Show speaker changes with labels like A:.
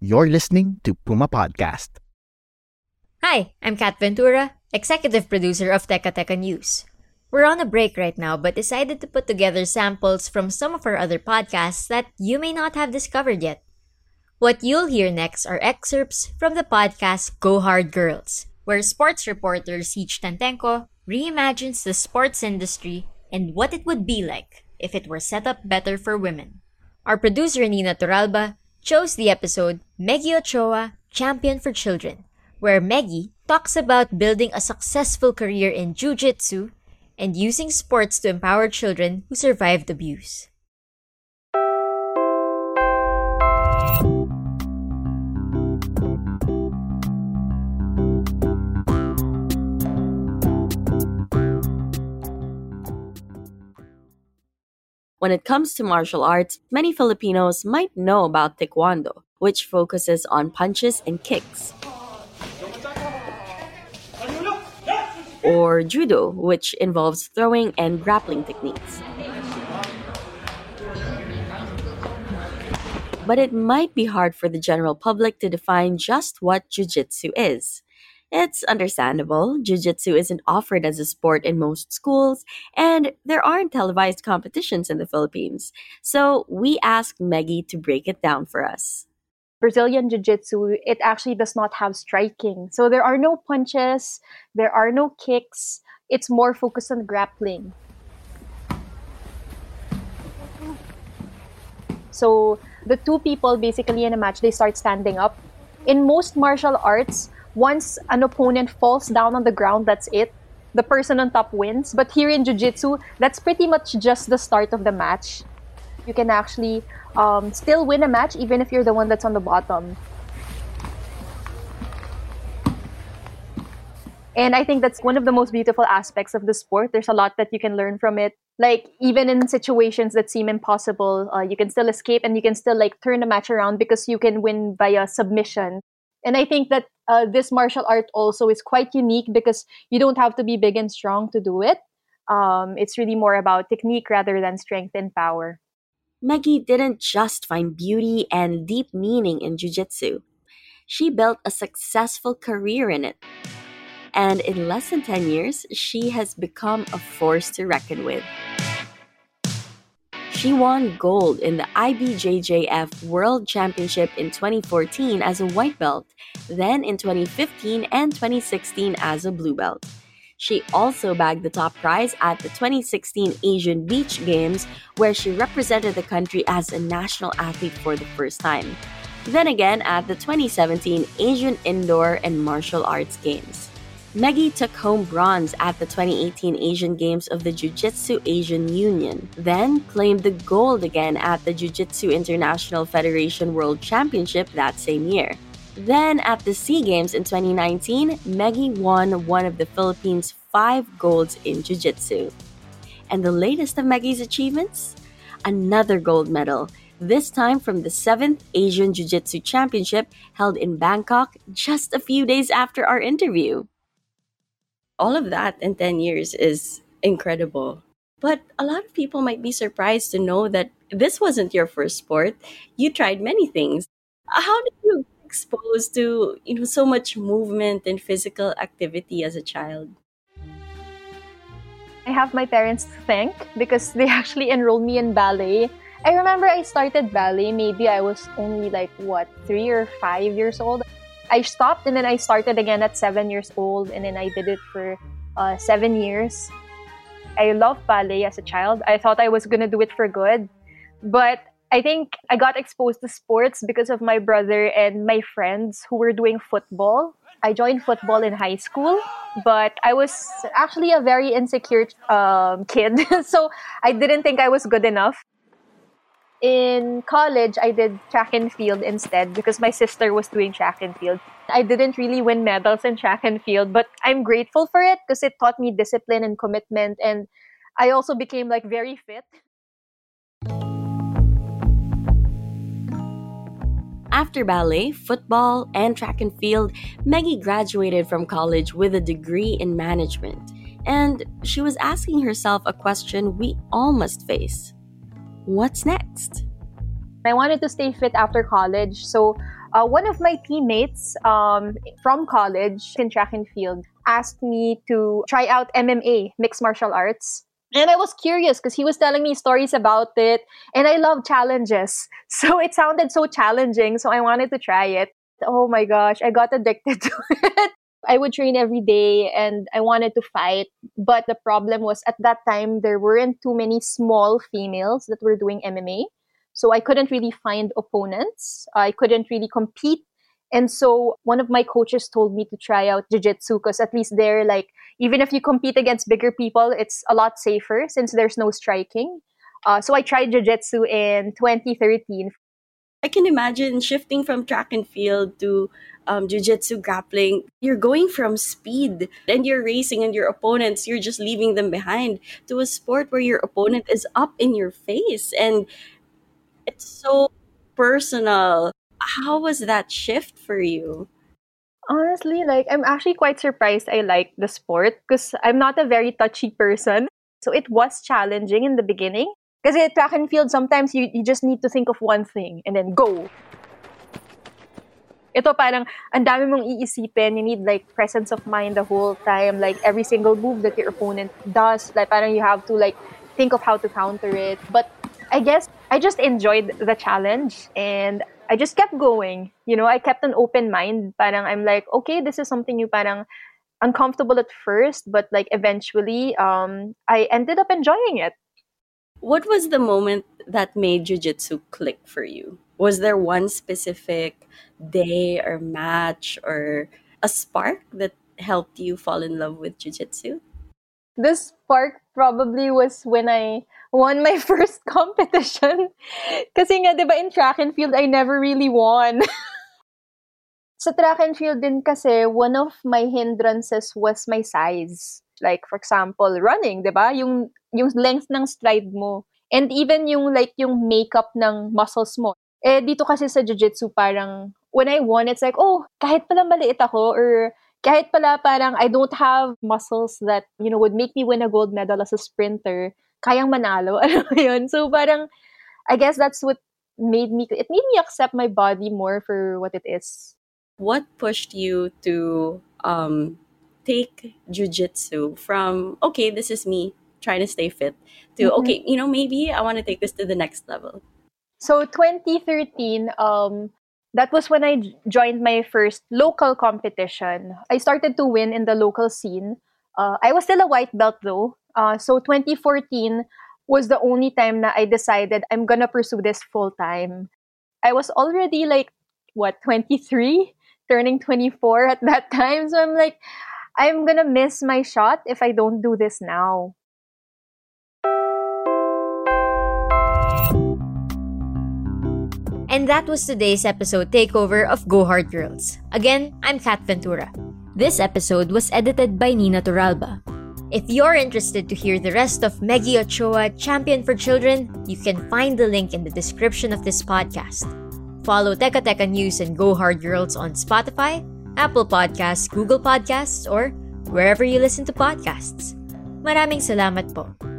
A: You're listening to Puma Podcast.
B: Hi, I'm Kat Ventura, executive producer of Teka Teka News. We're on a break right now, but decided to put together samples from some of our other podcasts that you may not have discovered yet. What you'll hear next are excerpts from the podcast Go Hard Girls, where sports reporter Ceej Tantengco reimagines the sports industry and what it would be like if it were set up better for women. Our producer Nina Toralba chose the episode Meggie Ochoa, Champion for Children, where Meggie talks about building a successful career in jiu-jitsu and using sports to empower children who survived abuse.
C: When it comes to martial arts, many Filipinos might know about Taekwondo, which focuses on punches and kicks. Or Judo, which involves throwing and grappling techniques. But it might be hard for the general public to define just what Jiu Jitsu is. It's understandable. Jiu Jitsu isn't offered as a sport in most schools, and there aren't televised competitions in the Philippines. So we asked Meggie to break it down for us.
D: Brazilian Jiu Jitsu, it actually does not have striking. So there are no punches, there are no kicks. It's more focused on grappling. So the two people basically in a match, they start standing up. In most martial arts, once an opponent falls down on the ground, that's it. The person on top wins. But here in Jiu Jitsu, that's pretty much just the start of the match. You can actually um, still win a match even if you're the one that's on the bottom. And I think that's one of the most beautiful aspects of the sport. There's a lot that you can learn from it. Like even in situations that seem impossible, uh, you can still escape and you can still like turn the match around because you can win via submission. And I think that uh, this martial art also is quite unique because you don't have to be big and strong to do it. Um, it's really more about technique rather than strength and power.
C: Meggie didn't just find beauty and deep meaning in jiu-jitsu. She built a successful career in it. And in less than 10 years, she has become a force to reckon with. She won gold in the IBJJF World Championship in 2014 as a white belt, then in 2015 and 2016 as a blue belt. She also bagged the top prize at the 2016 Asian Beach Games, where she represented the country as a national athlete for the first time. Then again at the 2017 Asian Indoor and Martial Arts Games. Meggie took home bronze at the 2018 Asian Games of the Jiu Jitsu Asian Union, then claimed the gold again at the Jiu Jitsu International Federation World Championship that same year. Then at the SEA Games in 2019, Meggie won one of the Philippines' five golds in Jiu Jitsu. And the latest of Meggie's achievements? Another gold medal, this time from the 7th Asian Jiu Jitsu Championship held in Bangkok just a few days after our interview all of that in 10 years is incredible. But a lot of people might be surprised to know that this wasn't your first sport. You tried many things. How did you exposed to you know so much movement and physical activity as a child?
D: I have my parents to thank because they actually enrolled me in ballet. I remember I started ballet, maybe I was only like, what, three or five years old. I stopped and then I started again at seven years old, and then I did it for uh, seven years. I loved ballet as a child. I thought I was gonna do it for good, but I think I got exposed to sports because of my brother and my friends who were doing football. I joined football in high school, but I was actually a very insecure um, kid. so I didn't think I was good enough. In college, I did track and field instead because my sister was doing track and field. I didn't really win medals in track and field, but I'm grateful for it because it taught me discipline and commitment. And I also became like very fit.
C: After ballet, football, and track and field, Meggie graduated from college with a degree in management. And she was asking herself a question we all must face What's next?
D: I wanted to stay fit after college. So, uh, one of my teammates um, from college in track and field asked me to try out MMA, mixed martial arts. And I was curious because he was telling me stories about it, and I love challenges. So it sounded so challenging, so I wanted to try it. Oh my gosh, I got addicted to it. I would train every day and I wanted to fight. But the problem was at that time, there weren't too many small females that were doing MMA. So I couldn't really find opponents. I couldn't really compete. And so one of my coaches told me to try out jiu-jitsu because at least there, like, even if you compete against bigger people, it's a lot safer since there's no striking. Uh, so I tried jiu-jitsu in 2013.
C: I can imagine shifting from track and field to um, jiu-jitsu grappling you're going from speed and you're racing and your opponents you're just leaving them behind to a sport where your opponent is up in your face and it's so personal how was that shift for you
D: honestly like i'm actually quite surprised i like the sport because i'm not a very touchy person so it was challenging in the beginning because at track and field sometimes you, you just need to think of one thing and then go ito parang ang dami mong iisipin. You need like presence of mind the whole time. Like every single move that your opponent does, like parang you have to like think of how to counter it. But I guess I just enjoyed the challenge and I just kept going. You know, I kept an open mind. Parang I'm like, okay, this is something you parang uncomfortable at first, but like eventually, um, I ended up enjoying it.
C: What was the moment that made jujitsu click for you? Was there one specific day or match or a spark that helped you fall in love with jiu-jitsu?
D: The spark probably was when I won my first competition. Kasi nga, di ba, in track and field, I never really won. Sa track and field din kasi, one of my hindrances was my size. Like, for example, running, di ba? Yung, yung length ng stride mo. And even yung, like, yung makeup ng muscles mo. Eh, dito kasi sa jiu-jitsu, parang when I won, it's like, oh, kahit pala maliit ako or kahit pala parang I don't have muscles that, you know, would make me win a gold medal as a sprinter, kayang manalo. Ano yun? So parang, I guess that's what made me, it made me accept my body more for what it is.
C: What pushed you to um, take jujitsu from, okay, this is me trying to stay fit, to, mm-hmm. okay, you know, maybe I want to take this to the next level?
D: So 2013, um, that was when I joined my first local competition. I started to win in the local scene. Uh, I was still a white belt though. Uh, so 2014 was the only time that I decided I'm gonna pursue this full time. I was already like what 23, turning 24 at that time. So I'm like, I'm gonna miss my shot if I don't do this now.
B: And that was today's episode takeover of Go Hard Girls. Again, I'm Kat Ventura. This episode was edited by Nina Toralba. If you're interested to hear the rest of Meggie Ochoa, Champion for Children, you can find the link in the description of this podcast. Follow Teka Teka News and Go Hard Girls on Spotify, Apple Podcasts, Google Podcasts, or wherever you listen to podcasts. Maraming salamat po.